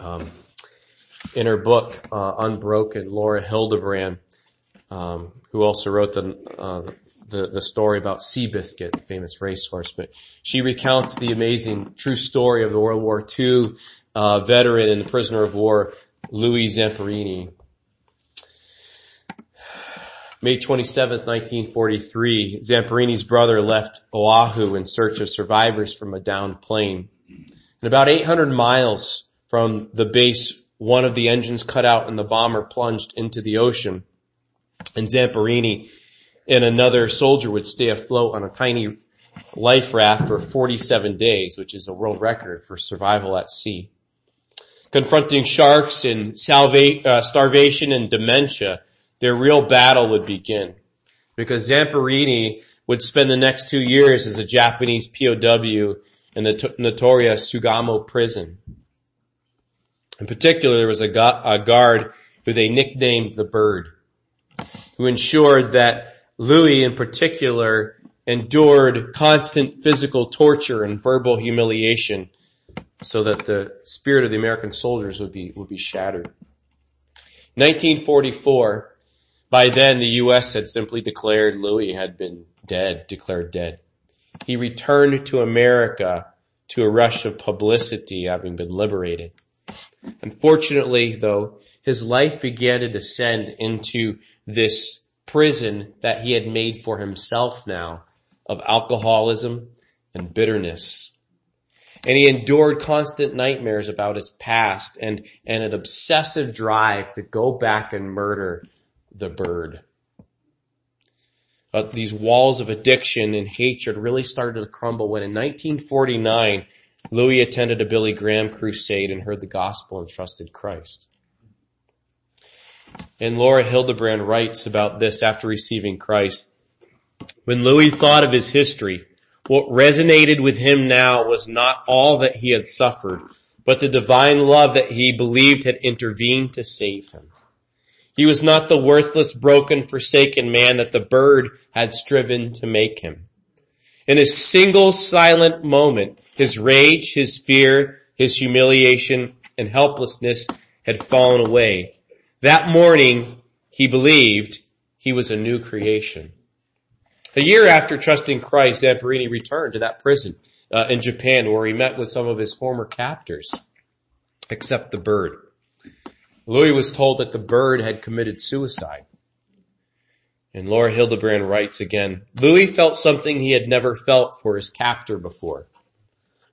Um, in her book, uh, Unbroken, Laura Hillenbrand, um, who also wrote the, uh, the, the story about Seabiscuit, the famous racehorse, but she recounts the amazing true story of the World War II uh, veteran and prisoner of war, Louis Zamperini. May 27th, 1943, Zamperini's brother left Oahu in search of survivors from a downed plane. And about 800 miles from the base, one of the engines cut out and the bomber plunged into the ocean. And Zamperini and another soldier would stay afloat on a tiny life raft for 47 days, which is a world record for survival at sea. Confronting sharks and salva- uh, starvation and dementia, their real battle would begin. Because Zamperini would spend the next two years as a Japanese POW in the t- notorious Sugamo prison. In particular, there was a, gu- a guard who they nicknamed the Bird, who ensured that Louis in particular endured constant physical torture and verbal humiliation so that the spirit of the American soldiers would be, would be shattered. 1944, by then the U.S. had simply declared Louis had been dead, declared dead. He returned to America to a rush of publicity having been liberated. Unfortunately though, his life began to descend into this prison that he had made for himself now of alcoholism and bitterness. And he endured constant nightmares about his past and, and an obsessive drive to go back and murder the bird. But these walls of addiction and hatred really started to crumble when in 1949, Louis attended a Billy Graham crusade and heard the gospel and trusted Christ. And Laura Hillenbrand writes about this after receiving Christ. When Louis thought of his history, what resonated with him now was not all that he had suffered, but the divine love that he believed had intervened to save him. He was not the worthless, broken, forsaken man that the bird had striven to make him. In a single silent moment, his rage, his fear, his humiliation, and helplessness had fallen away. That morning, he believed he was a new creation. A year after trusting Christ, Zamperini returned to that prison uh, in Japan where he met with some of his former captors, except the bird. Louis was told that the bird had committed suicide. And Laura Hillenbrand writes again, Louis felt something he had never felt for his captor before.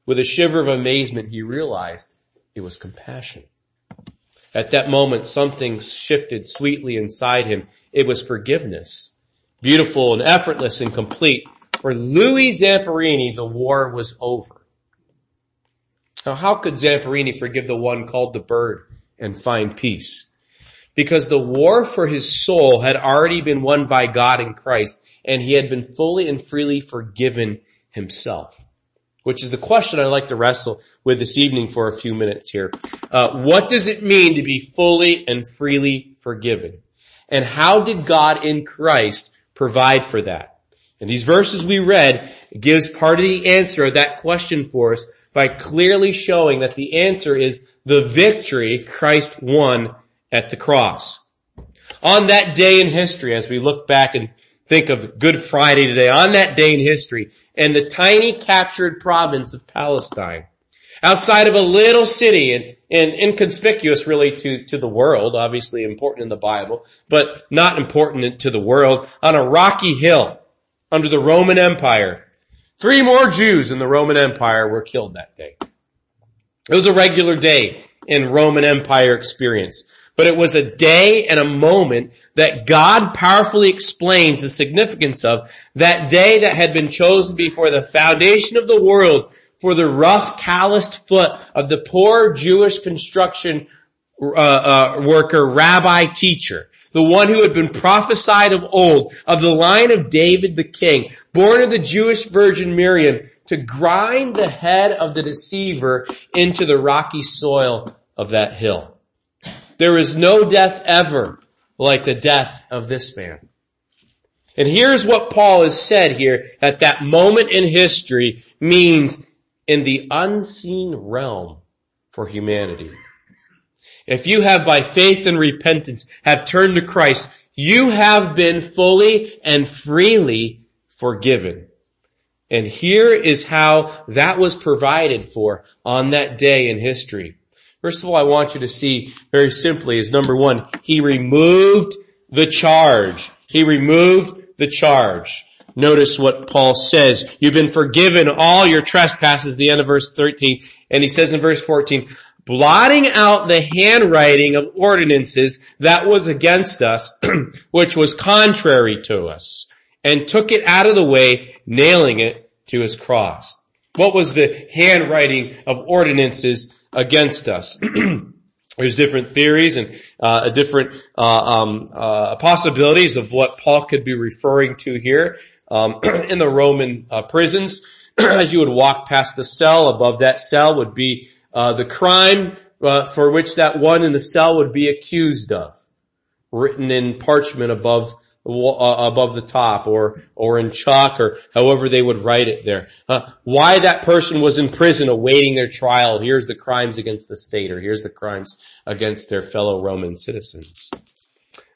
With a shiver of amazement, he realized it was compassion. At that moment, something shifted sweetly inside him. It was forgiveness. Beautiful and effortless and complete. For Louis Zamperini, the war was over. Now how could Zamperini forgive the one called the bird and find peace. Because the war for his soul had already been won by God in Christ and he had been fully and freely forgiven himself. Which is the question I'd like to wrestle with this evening for a few minutes here. Uh, what does it mean to be fully and freely forgiven? And how did God in Christ provide for that? And these verses we read gives part of the answer of that question for us by clearly showing that the answer is the victory Christ won at the cross. On that day in history, as we look back and think of Good Friday today, on that day in history, in the tiny captured province of Palestine, outside of a little city and, and inconspicuous really to, to the world, obviously important in the Bible, but not important to the world, on a rocky hill under the Roman Empire, Three more Jews in the Roman Empire were killed that day. It was a regular day in Roman Empire experience, but it was a day and a moment that God powerfully explains the significance of that day that had been chosen before the foundation of the world for the rough calloused foot of the poor Jewish construction uh, uh, worker, rabbi, teacher the one who had been prophesied of old, of the line of David the king, born of the Jewish virgin Miriam, to grind the head of the deceiver into the rocky soil of that hill. There is no death ever like the death of this man. And here's what Paul has said here at that moment in history means in the unseen realm for humanity. If you have by faith and repentance have turned to Christ, you have been fully and freely forgiven. And here is how that was provided for on that day in history. First of all, I want you to see very simply is number one, he removed the charge. He removed the charge. Notice what Paul says. You've been forgiven all your trespasses, the end of verse 13. And he says in verse 14, blotting out the handwriting of ordinances that was against us, which was contrary to us, and took it out of the way, nailing it to his cross. What was the handwriting of ordinances against us? There's different theories and uh, different uh, um, uh, possibilities of what Paul could be referring to here. Um, in the Roman uh, prisons, as you would walk past the cell, above that cell would be uh, the crime uh, for which that one in the cell would be accused of, written in parchment above above the top or, or in chalk or however they would write it there. Uh, why that person was in prison awaiting their trial. Here's the crimes against the state or here's the crimes against their fellow Roman citizens.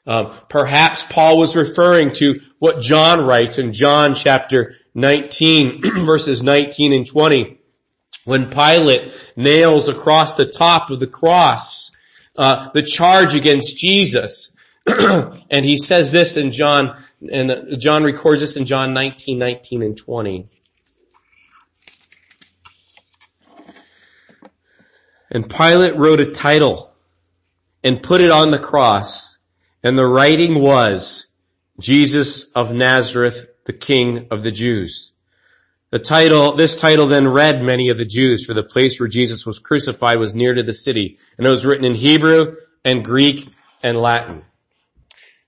Um, perhaps Paul was referring to what John writes in John chapter 19 verses 19 and 20 when Pilate nails across the top of the cross uh, the charge against Jesus and he says this in John, and John records this in John 19, 19 and 20. And Pilate wrote a title and put it on the cross, and the writing was, Jesus of Nazareth, the King of the Jews. The title, this title then read many of the Jews, for the place where Jesus was crucified was near to the city, and it was written in Hebrew and Greek and Latin.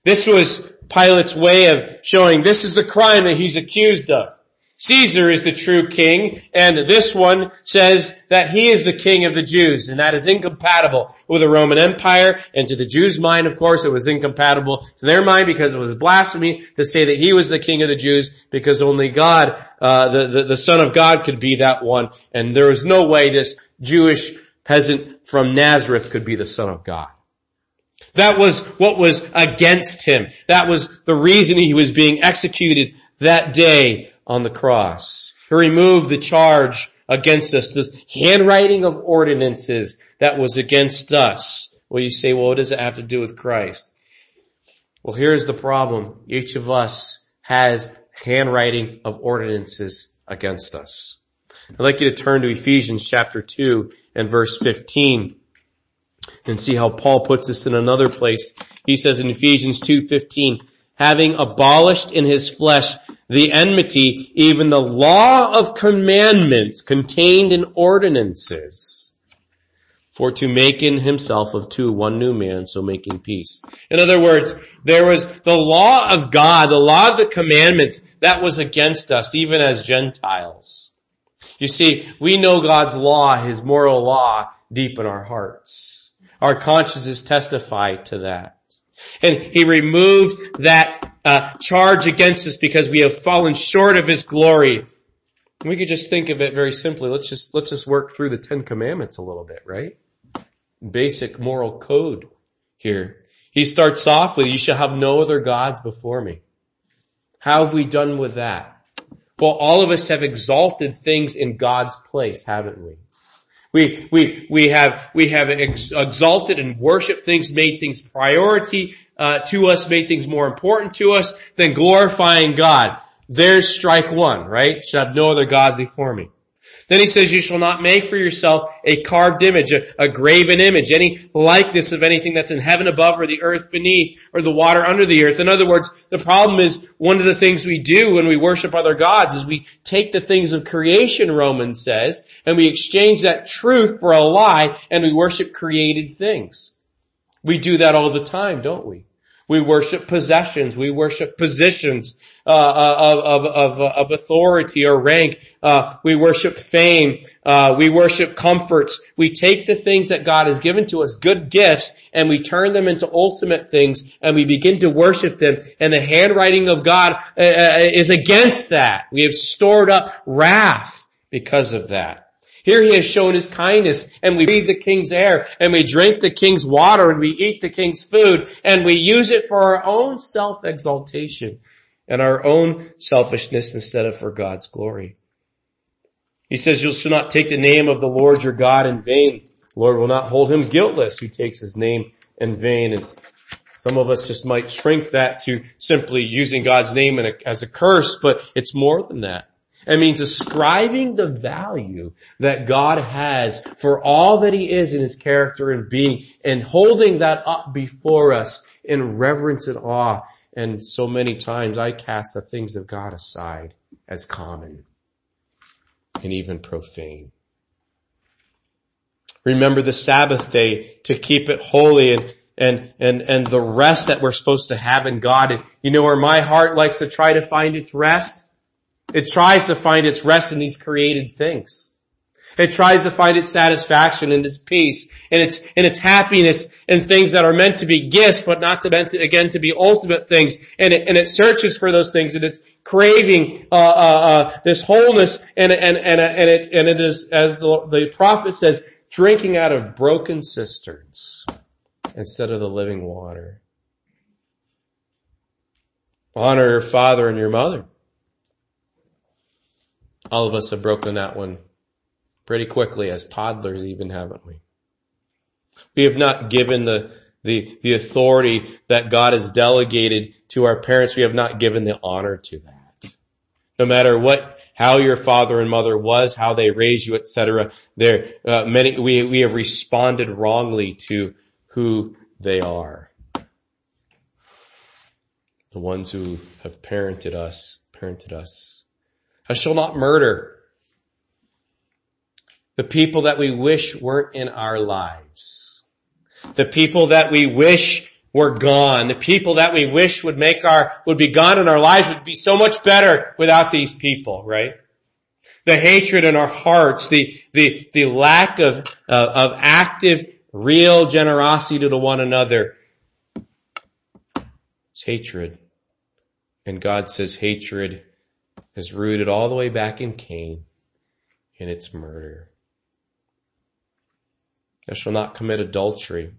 This was Pilate's way of showing this is the crime that he's accused of. Caesar is the true king, and this one says that he is the king of the Jews, and that is incompatible with the Roman Empire, and to the Jews' mind, of course, it was incompatible to their mind because it was blasphemy to say that he was the king of the Jews, because only God, uh, the, the, the Son of God could be that one, and there was no way this Jewish peasant from Nazareth could be the Son of God. That was what was against him. That was the reason he was being executed that day on the cross. To remove the charge against us, this handwriting of ordinances that was against us. Well, you say, well, what does it have to do with Christ? Well, here's the problem. Each of us has handwriting of ordinances against us. I'd like you to turn to Ephesians chapter 2 and verse 15 and see how Paul puts this in another place. He says in Ephesians 2.15, having abolished in his flesh the enmity, even the law of commandments contained in ordinances, for to make in himself of two one new man, so making peace. In other words, there was the law of God, the law of the commandments, that was against us, even as Gentiles. You see, we know God's law, His moral law, deep in our hearts. Our consciences testify to that. And he removed that uh, charge against us because we have fallen short of his glory. We could just think of it very simply. Let's just, let's just work through the Ten Commandments a little bit, right? Basic moral code here. He starts off with, you shall have no other gods before me. How have we done with that? Well, all of us have exalted things in God's place, haven't we? We, we, we have, we have ex- exalted and worshiped things, made things priority, uh, to us, made things more important to us than glorifying God. There's strike one, right? Should have no other gods before me. Then he says, you shall not make for yourself a carved image, a, a, graven image, any likeness of anything that's in heaven above or the earth beneath or the water under the earth. In other words, the problem is one of the things we do when we worship other gods is we take the things of creation, Romans says, and we exchange that truth for a lie and we worship created things. We do that all the time, don't we? We worship possessions. We worship positions of, of, of, authority or rank. Uh, we worship fame. Uh, we worship comforts. We take the things that God has given to us, good gifts, and we turn them into ultimate things, and we begin to worship them. And the handwriting of God uh, uh, is against that. We have stored up wrath because of that. Here he has shown his kindness and we breathe the king's air and we drink the king's water and we eat the king's food and we use it for our own self-exaltation and our own selfishness instead of for God's glory. He says, you shall not take the name of the Lord your God in vain. The Lord will not hold him guiltless who takes his name in vain. And some of us just might shrink that to simply using God's name as a curse, but it's more than that. It means ascribing the value that God has for all that he is in his character and being and holding that up before us in reverence and awe. And so many times I cast the things of God aside as common and even profane. Remember the Sabbath day to keep it holy and and, and, and the rest that we're supposed to have in God. And you know where my heart likes to try to find its rest? It tries to find its rest in these created things. It tries to find its satisfaction and its peace and its, and its happiness in things that are meant to be gifts, but not meant to, again to be ultimate things. And it, and it searches for those things and it's craving, uh, uh, uh, this wholeness and, and, and, and it, and it is, as the, the prophet says, drinking out of broken cisterns instead of the living water. Honor your father and your mother. All of us have broken that one pretty quickly as toddlers even, haven't we? We have not given the, the, the authority that God has delegated to our parents. We have not given the honor to that. No matter what, how your father and mother was, how they raised you, etc. There, uh, many, we, we have responded wrongly to who they are. The ones who have parented us, parented us. I shall not murder. The people that we wish weren't in our lives. The people that we wish were gone. The people that we wish would make our, would be gone in our lives would be so much better without these people, right? The hatred in our hearts, the, the, the lack of, uh, of active Real generosity to one another. It's hatred. And God says hatred is rooted all the way back in Cain and it's murder. Thou shall not commit adultery.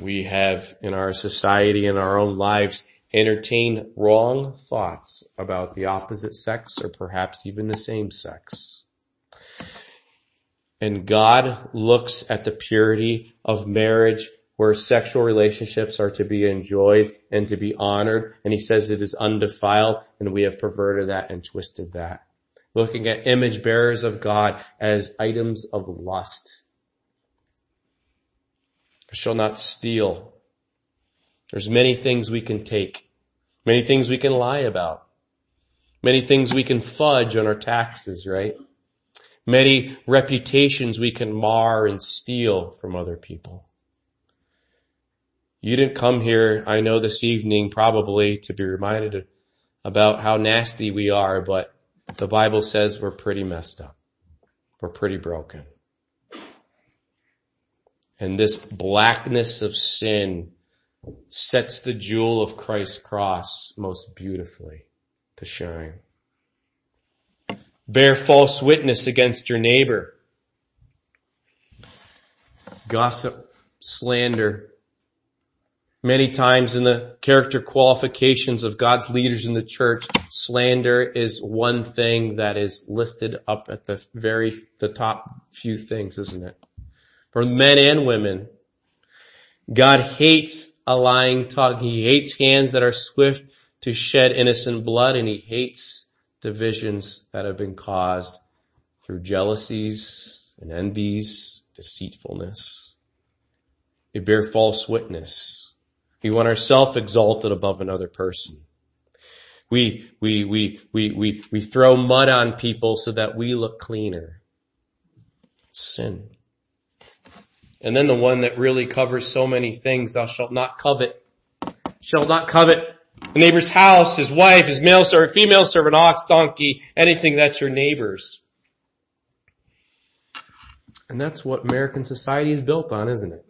We have in our society, in our own lives, entertained wrong thoughts about the opposite sex or perhaps even the same sex. And God looks at the purity of marriage where sexual relationships are to be enjoyed and to be honored. And he says it is undefiled and we have perverted that and twisted that. Looking at image bearers of God as items of lust. Shall not steal. There's many things we can take. Many things we can lie about. Many things we can fudge on our taxes, right? many reputations we can mar and steal from other people. You didn't come here, I know this evening probably to be reminded about how nasty we are, but the Bible says we're pretty messed up. We're pretty broken. And this blackness of sin sets the jewel of Christ's cross most beautifully to shine. Bear false witness against your neighbor. Gossip, slander. Many times in the character qualifications of God's leaders in the church, slander is one thing that is listed up at the very, the top few things, isn't it? For men and women, God hates a lying tongue. He hates hands that are swift to shed innocent blood and he hates divisions that have been caused through jealousies and envies, deceitfulness. We bear false witness. We want ourselves exalted above another person. We, we, we, we, we, we throw mud on people so that we look cleaner. sin. And then the one that really covers so many things, thou shalt not covet. Shall not covet a neighbor's house, his wife, his male servant, female servant, ox, donkey, anything that's your neighbor's. And that's what American society is built on, isn't it?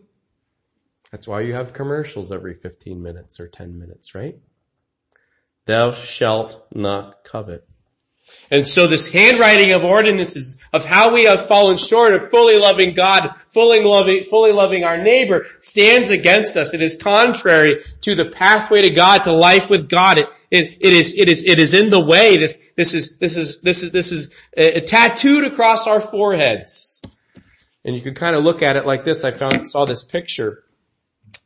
That's why you have commercials every 15 minutes or 10 minutes, right? Thou shalt not covet. And so this handwriting of ordinances of how we have fallen short of fully loving God, fully loving, fully loving our neighbor stands against us. It is contrary to the pathway to God, to life with God. It, it, it is, it is, it is in the way. This, this is, this is, this is, this is uh, tattooed across our foreheads. And you can kind of look at it like this. I found, saw this picture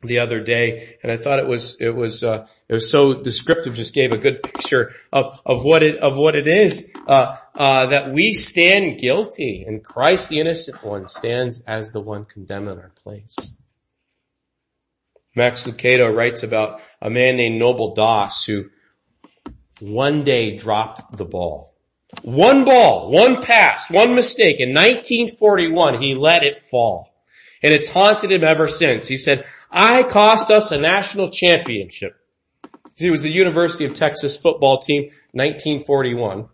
the other day, and I thought it was it was uh, it was so descriptive. Just gave a good picture of of what it of what it is uh, uh, that we stand guilty, and Christ, the innocent one, stands as the one condemned in our place. Max Lucado writes about a man named Noble Doss who one day dropped the ball. One ball, one pass, one mistake. In 1941, he let it fall. And it's haunted him ever since. He said, I cost us a national championship. It was the University of Texas football team, 1941.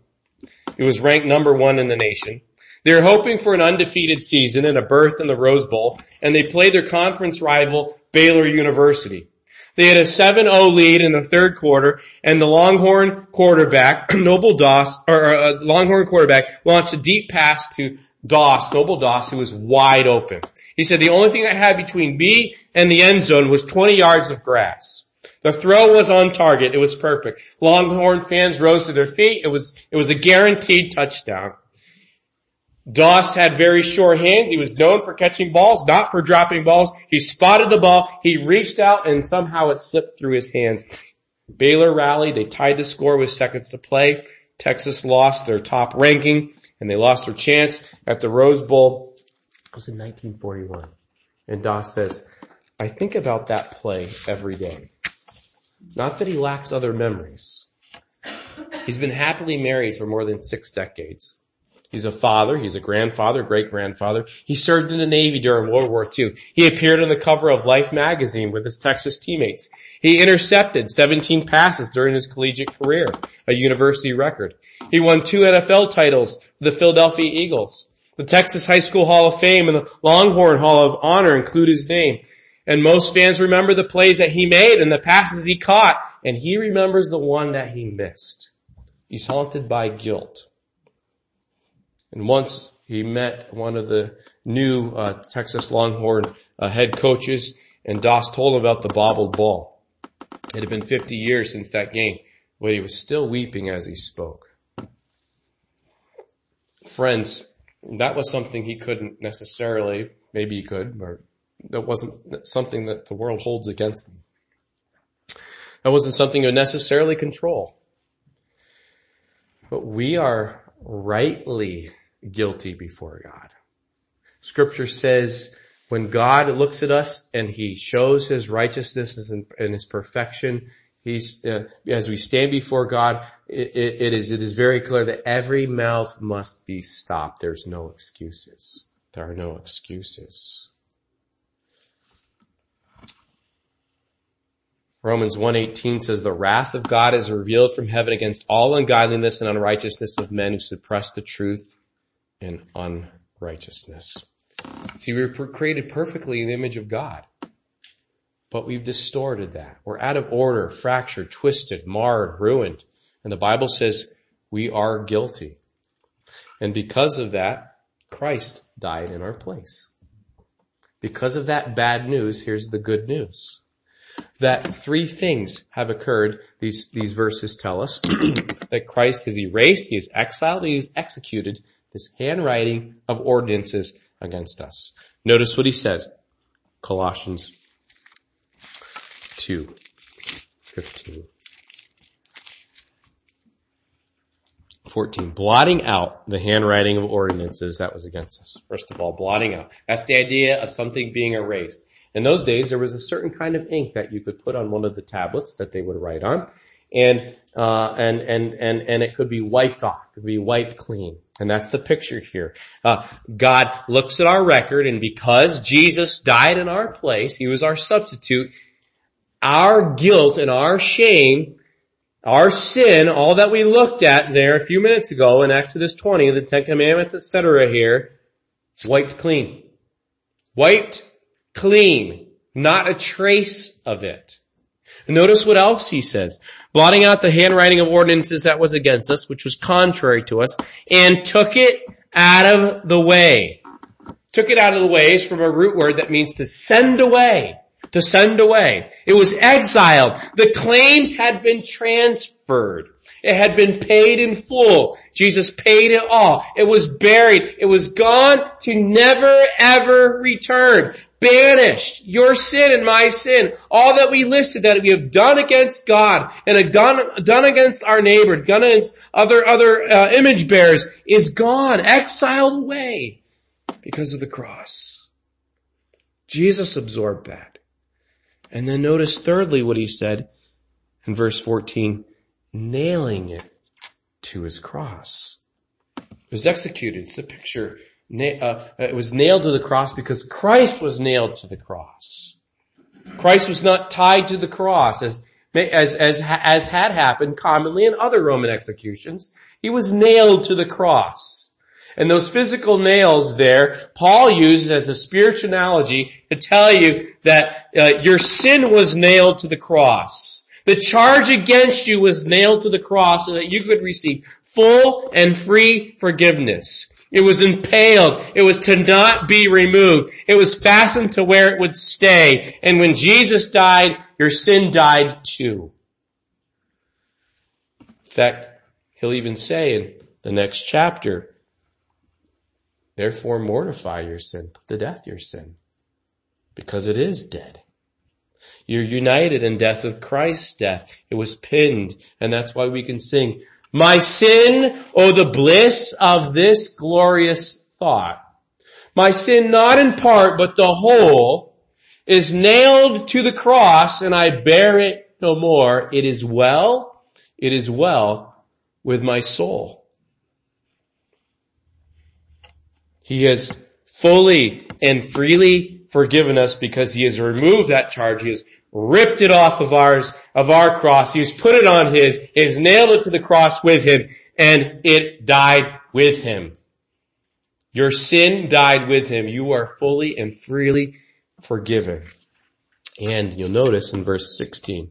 It was ranked number one in the nation. They were hoping for an undefeated season and a berth in the Rose Bowl, and they played their conference rival, Baylor University. They had a 7-0 lead in the third quarter, and the Longhorn quarterback, Noble Doss, or uh, Longhorn quarterback, launched a deep pass to Doss, Noble Doss, who was wide open. He said the only thing I had between me and the end zone was 20 yards of grass. The throw was on target. It was perfect. Longhorn fans rose to their feet. It was, it was a guaranteed touchdown. Doss had very short hands. He was known for catching balls, not for dropping balls. He spotted the ball. He reached out and somehow it slipped through his hands. Baylor rallied. They tied the score with seconds to play. Texas lost their top ranking and they lost their chance at the Rose Bowl. It was in 1941. And Doss says, I think about that play every day. Not that he lacks other memories. He's been happily married for more than six decades. He's a father, he's a grandfather, great grandfather. He served in the Navy during World War II. He appeared on the cover of Life magazine with his Texas teammates. He intercepted 17 passes during his collegiate career, a university record. He won two NFL titles the Philadelphia Eagles. The Texas High School Hall of Fame and the Longhorn Hall of Honor include his name. And most fans remember the plays that he made and the passes he caught, and he remembers the one that he missed. He's haunted by guilt. And once he met one of the new uh, Texas Longhorn uh, head coaches, and Doss told him about the bobbled ball. It had been 50 years since that game, but he was still weeping as he spoke. Friends, that was something he couldn't necessarily, maybe he could, or that wasn't something that the world holds against him. That wasn't something to necessarily control. But we are rightly guilty before God. Scripture says when God looks at us and he shows his righteousness and his perfection, he's, uh, as we stand before God, it, it is, it is very clear that every mouth must be stopped. There's no excuses. There are no excuses. Romans 1.18 says, the wrath of God is revealed from heaven against all ungodliness and unrighteousness of men who suppress the truth in unrighteousness. See, we were created perfectly in the image of God. But we've distorted that. We're out of order, fractured, twisted, marred, ruined. And the Bible says we are guilty. And because of that, Christ died in our place. Because of that bad news, here's the good news. That three things have occurred, these, these verses tell us, that Christ has erased, he is exiled, he is executed, this handwriting of ordinances against us. Notice what he says. Colossians 2, 15. 14. Blotting out the handwriting of ordinances that was against us. First of all, blotting out. That's the idea of something being erased. In those days, there was a certain kind of ink that you could put on one of the tablets that they would write on, and uh, and and and and it could be wiped off. It could be wiped clean. And that's the picture here. Uh, God looks at our record and because Jesus died in our place, He was our substitute, our guilt and our shame, our sin, all that we looked at there a few minutes ago in Exodus 20, the Ten Commandments, etc. here, wiped clean. Wiped clean. Not a trace of it. Notice what else he says. blotting out the handwriting of ordinances that was against us, which was contrary to us, and took it out of the way. Took it out of the way is from a root word that means to send away. To send away. It was exiled. The claims had been transferred. It had been paid in full. Jesus paid it all. It was buried. It was gone to never ever return. Banished. Your sin and my sin. All that we listed that we have done against God and done, done against our neighbor, done against other, other uh, image bearers is gone. Exiled away because of the cross. Jesus absorbed that. And then notice thirdly what he said in verse 14 nailing it to his cross. It was executed. It's a picture. Uh, it was nailed to the cross because Christ was nailed to the cross. Christ was not tied to the cross as, as, as, as had happened commonly in other Roman executions. He was nailed to the cross. And those physical nails there, Paul uses as a spiritual analogy to tell you that uh, your sin was nailed to the cross. The charge against you was nailed to the cross so that you could receive full and free forgiveness. It was impaled. It was to not be removed. It was fastened to where it would stay. And when Jesus died, your sin died too. In fact, he'll even say in the next chapter, therefore mortify your sin, put to death your sin, because it is dead. You're united in death with Christ's death. It was pinned, and that's why we can sing, my sin, oh the bliss of this glorious thought. My sin not in part, but the whole is nailed to the cross and I bear it no more. It is well, it is well with my soul. He has fully and freely forgiven us because he has removed that charge. He has ripped it off of ours, of our cross. He has put it on his, he has nailed it to the cross with him, and it died with him. Your sin died with him. You are fully and freely forgiven. And you'll notice in verse 16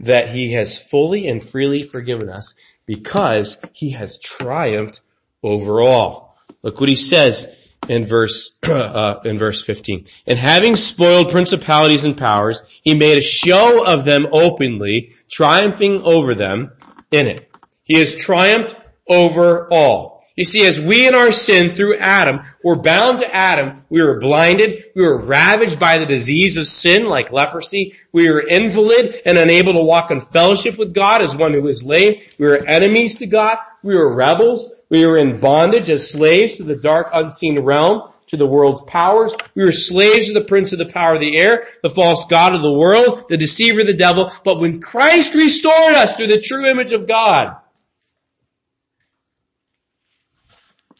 that he has fully and freely forgiven us because he has triumphed over all. Look what he says in verse, uh, in verse 15. And having spoiled principalities and powers, he made a show of them openly, triumphing over them in it. He has triumphed over all. You see, as we in our sin through Adam were bound to Adam, we were blinded, we were ravaged by the disease of sin like leprosy, we were invalid and unable to walk in fellowship with God as one who is lame, we were enemies to God, we were rebels, we were in bondage as slaves to the dark unseen realm, to the world's powers. We were slaves to the prince of the power of the air, the false God of the world, the deceiver, the devil. But when Christ restored us through the true image of God,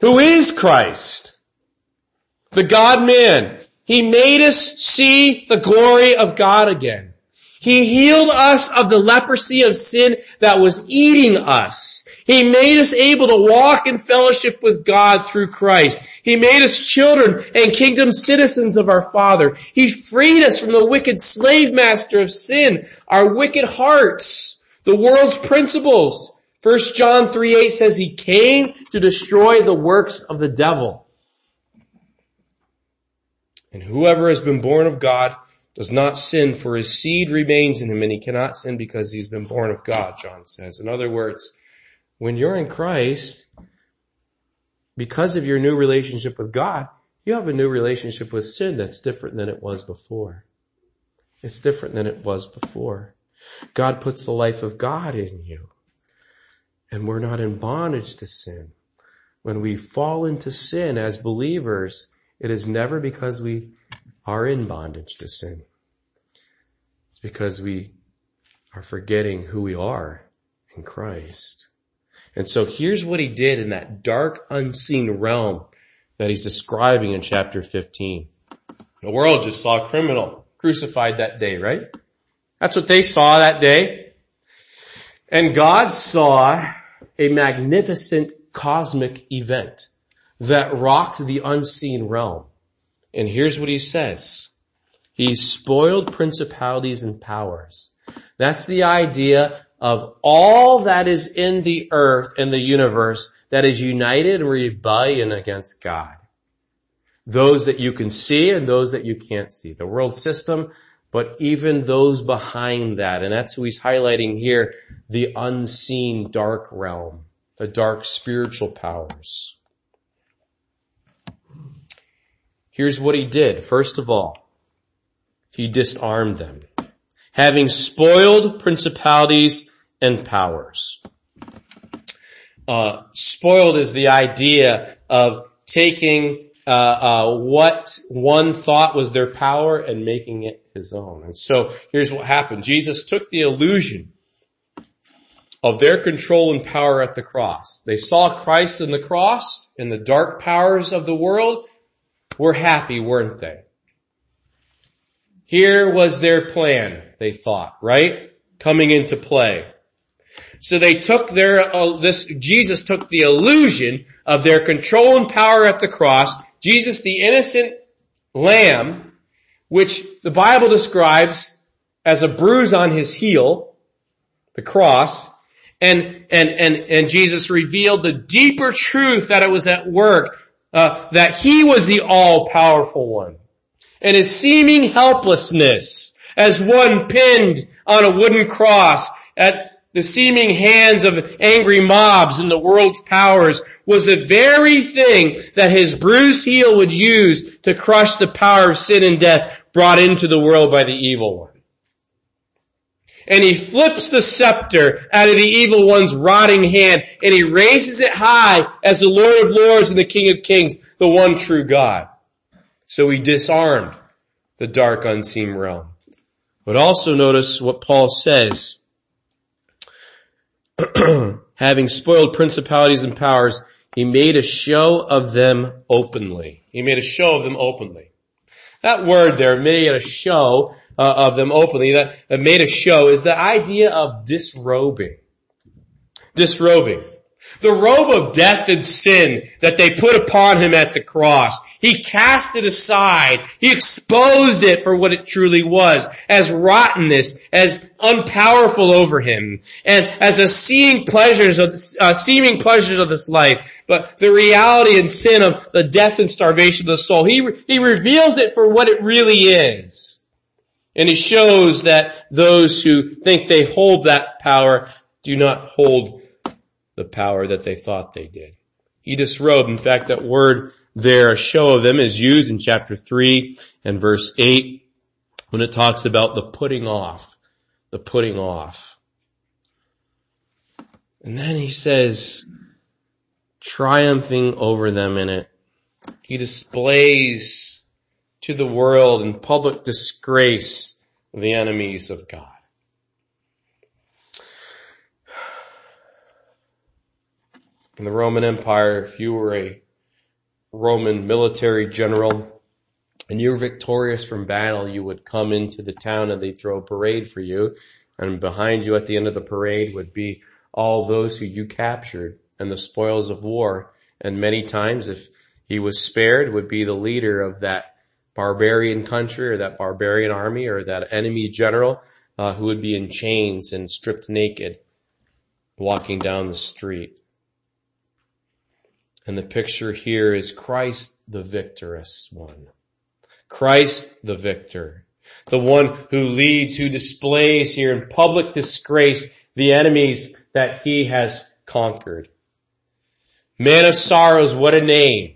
who is Christ? The God-man. He made us see the glory of God again. He healed us of the leprosy of sin that was eating us. He made us able to walk in fellowship with God through Christ. He made us children and kingdom citizens of our Father. He freed us from the wicked slave master of sin, our wicked hearts, the world's principles. 1 John 3 8 says he came to destroy the works of the devil. And whoever has been born of God does not sin for his seed remains in him and he cannot sin because he's been born of God, John says. In other words, when you're in Christ, because of your new relationship with God, you have a new relationship with sin that's different than it was before. It's different than it was before. God puts the life of God in you. And we're not in bondage to sin. When we fall into sin as believers, it is never because we are in bondage to sin. It's because we are forgetting who we are in Christ. And so here's what he did in that dark, unseen realm that he's describing in chapter 15. The world just saw a criminal crucified that day, right? That's what they saw that day. And God saw a magnificent cosmic event that rocked the unseen realm. And here's what he says. He spoiled principalities and powers. That's the idea of all that is in the earth and the universe that is united in rebellion against God. Those that you can see and those that you can't see. The world system, but even those behind that. And that's who he's highlighting here, the unseen dark realm, the dark spiritual powers. Here's what he did. First of all, he disarmed them, having spoiled principalities and powers. Uh, spoiled is the idea of taking uh, uh, what one thought was their power and making it his own. And so here's what happened. Jesus took the illusion of their control and power at the cross. They saw Christ in the cross and the dark powers of the world were happy, weren't they? Here was their plan, they thought, right? Coming into play. So they took their, uh, this, Jesus took the illusion of their control and power at the cross. Jesus, the innocent lamb, which the Bible describes as a bruise on his heel, the cross, and, and, and, and Jesus revealed the deeper truth that it was at work, uh, that he was the all-powerful one. And his seeming helplessness as one pinned on a wooden cross at the seeming hands of angry mobs and the world's powers was the very thing that his bruised heel would use to crush the power of sin and death brought into the world by the evil one. And he flips the scepter out of the evil one's rotting hand and he raises it high as the Lord of Lords and the King of Kings, the one true God. So he disarmed the dark unseen realm. But also notice what Paul says having spoiled principalities and powers, he made a show of them openly. He made a show of them openly. That word there, made a show uh, of them openly, that, that made a show is the idea of disrobing. Disrobing. The robe of death and sin that they put upon him at the cross. He cast it aside. He exposed it for what it truly was, as rottenness, as unpowerful over him, and as a seeing pleasures of, uh, seeming pleasures of this life. But the reality and sin of the death and starvation of the soul, he, he reveals it for what it really is. And he shows that those who think they hold that power do not hold the power that they thought they did. He disrobed. In fact, that word there, a show of them, is used in chapter 3 and verse 8 when it talks about the putting off. The putting off. And then he says, triumphing over them in it. He displays to the world in public disgrace the enemies of God. In the Roman Empire, if you were a Roman military general and you were victorious from battle, you would come into the town and they'd throw a parade for you. And behind you at the end of the parade would be all those who you captured and the spoils of war. And many times if he was spared would be the leader of that barbarian country or that barbarian army or that enemy general uh, who would be in chains and stripped naked walking down the street. And the picture here is Christ the victorious one. Christ the victor. The one who leads, who displays here in public disgrace the enemies that he has conquered. Man of sorrows, what a name.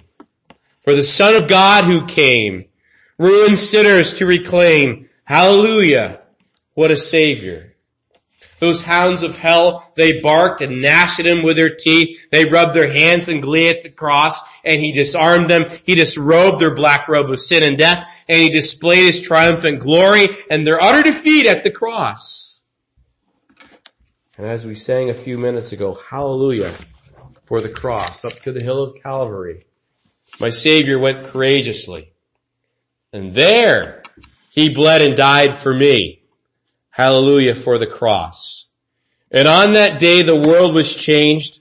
For the son of God who came, ruined sinners to reclaim. Hallelujah. What a savior. Those hounds of hell, they barked and gnashed at him with their teeth. They rubbed their hands in glee at the cross and he disarmed them. He disrobed their black robe of sin and death and he displayed his triumphant glory and their utter defeat at the cross. And as we sang a few minutes ago, hallelujah for the cross up to the hill of Calvary. My Savior went courageously and there he bled and died for me. Hallelujah for the cross. And on that day the world was changed.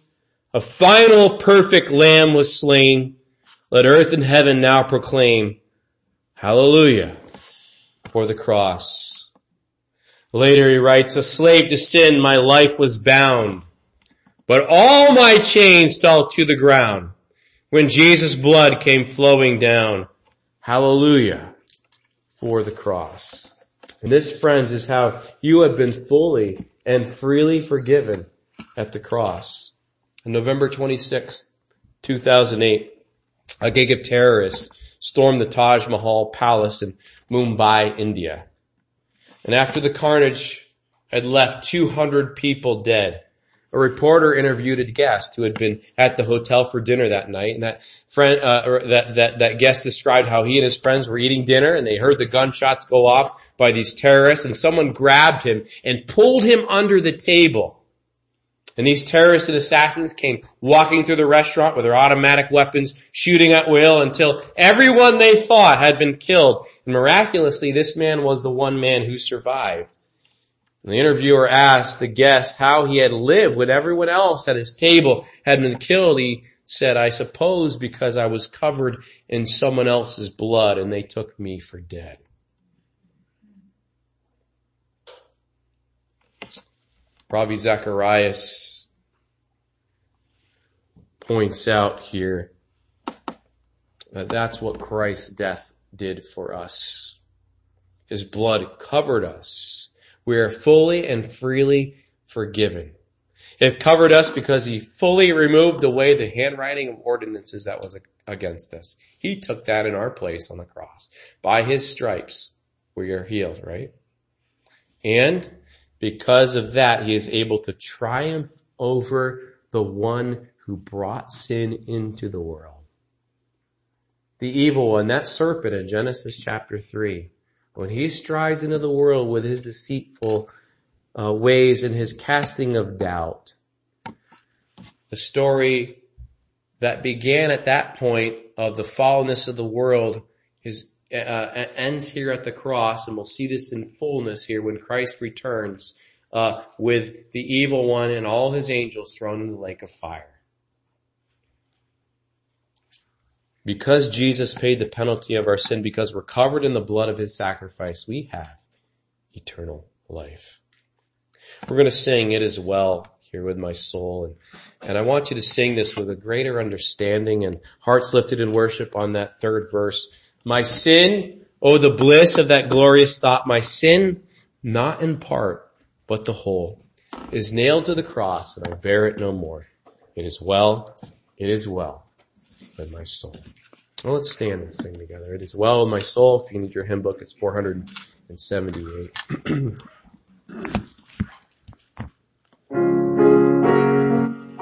A final perfect lamb was slain. Let earth and heaven now proclaim, hallelujah for the cross. Later he writes, a slave to sin, my life was bound, but all my chains fell to the ground when Jesus' blood came flowing down. Hallelujah for the cross. And this, friends, is how you have been fully and freely forgiven at the cross. On November 26, 2008, a gig of terrorists stormed the Taj Mahal Palace in Mumbai, India. And after the carnage had left 200 people dead, a reporter interviewed a guest who had been at the hotel for dinner that night, and that friend, uh, that that that guest described how he and his friends were eating dinner, and they heard the gunshots go off by these terrorists, and someone grabbed him and pulled him under the table. And these terrorists and assassins came walking through the restaurant with their automatic weapons, shooting at will until everyone they thought had been killed. And miraculously, this man was the one man who survived. And the interviewer asked the guest how he had lived when everyone else at his table had been killed. He said, I suppose because I was covered in someone else's blood and they took me for dead. Ravi Zacharias points out here that that's what Christ's death did for us. His blood covered us. We are fully and freely forgiven. It covered us because he fully removed away the handwriting of ordinances that was against us. He took that in our place on the cross. By his stripes, we are healed, right? And because of that, he is able to triumph over the one who brought sin into the world. The evil one, that serpent in Genesis chapter 3, when he strides into the world with his deceitful uh, ways and his casting of doubt, the story that began at that point of the fallenness of the world is uh, ends here at the cross, and we'll see this in fullness here when Christ returns uh, with the evil one and all his angels thrown in the lake of fire. Because Jesus paid the penalty of our sin, because we're covered in the blood of his sacrifice, we have eternal life. We're going to sing it as well here with my soul. And, and I want you to sing this with a greater understanding and hearts lifted in worship on that third verse. My sin, oh the bliss of that glorious thought, my sin, not in part, but the whole, is nailed to the cross and I bear it no more. It is well, it is well with my soul. Well, let's stand and sing together. It is well with my soul. If you need your hymn book, it's 478.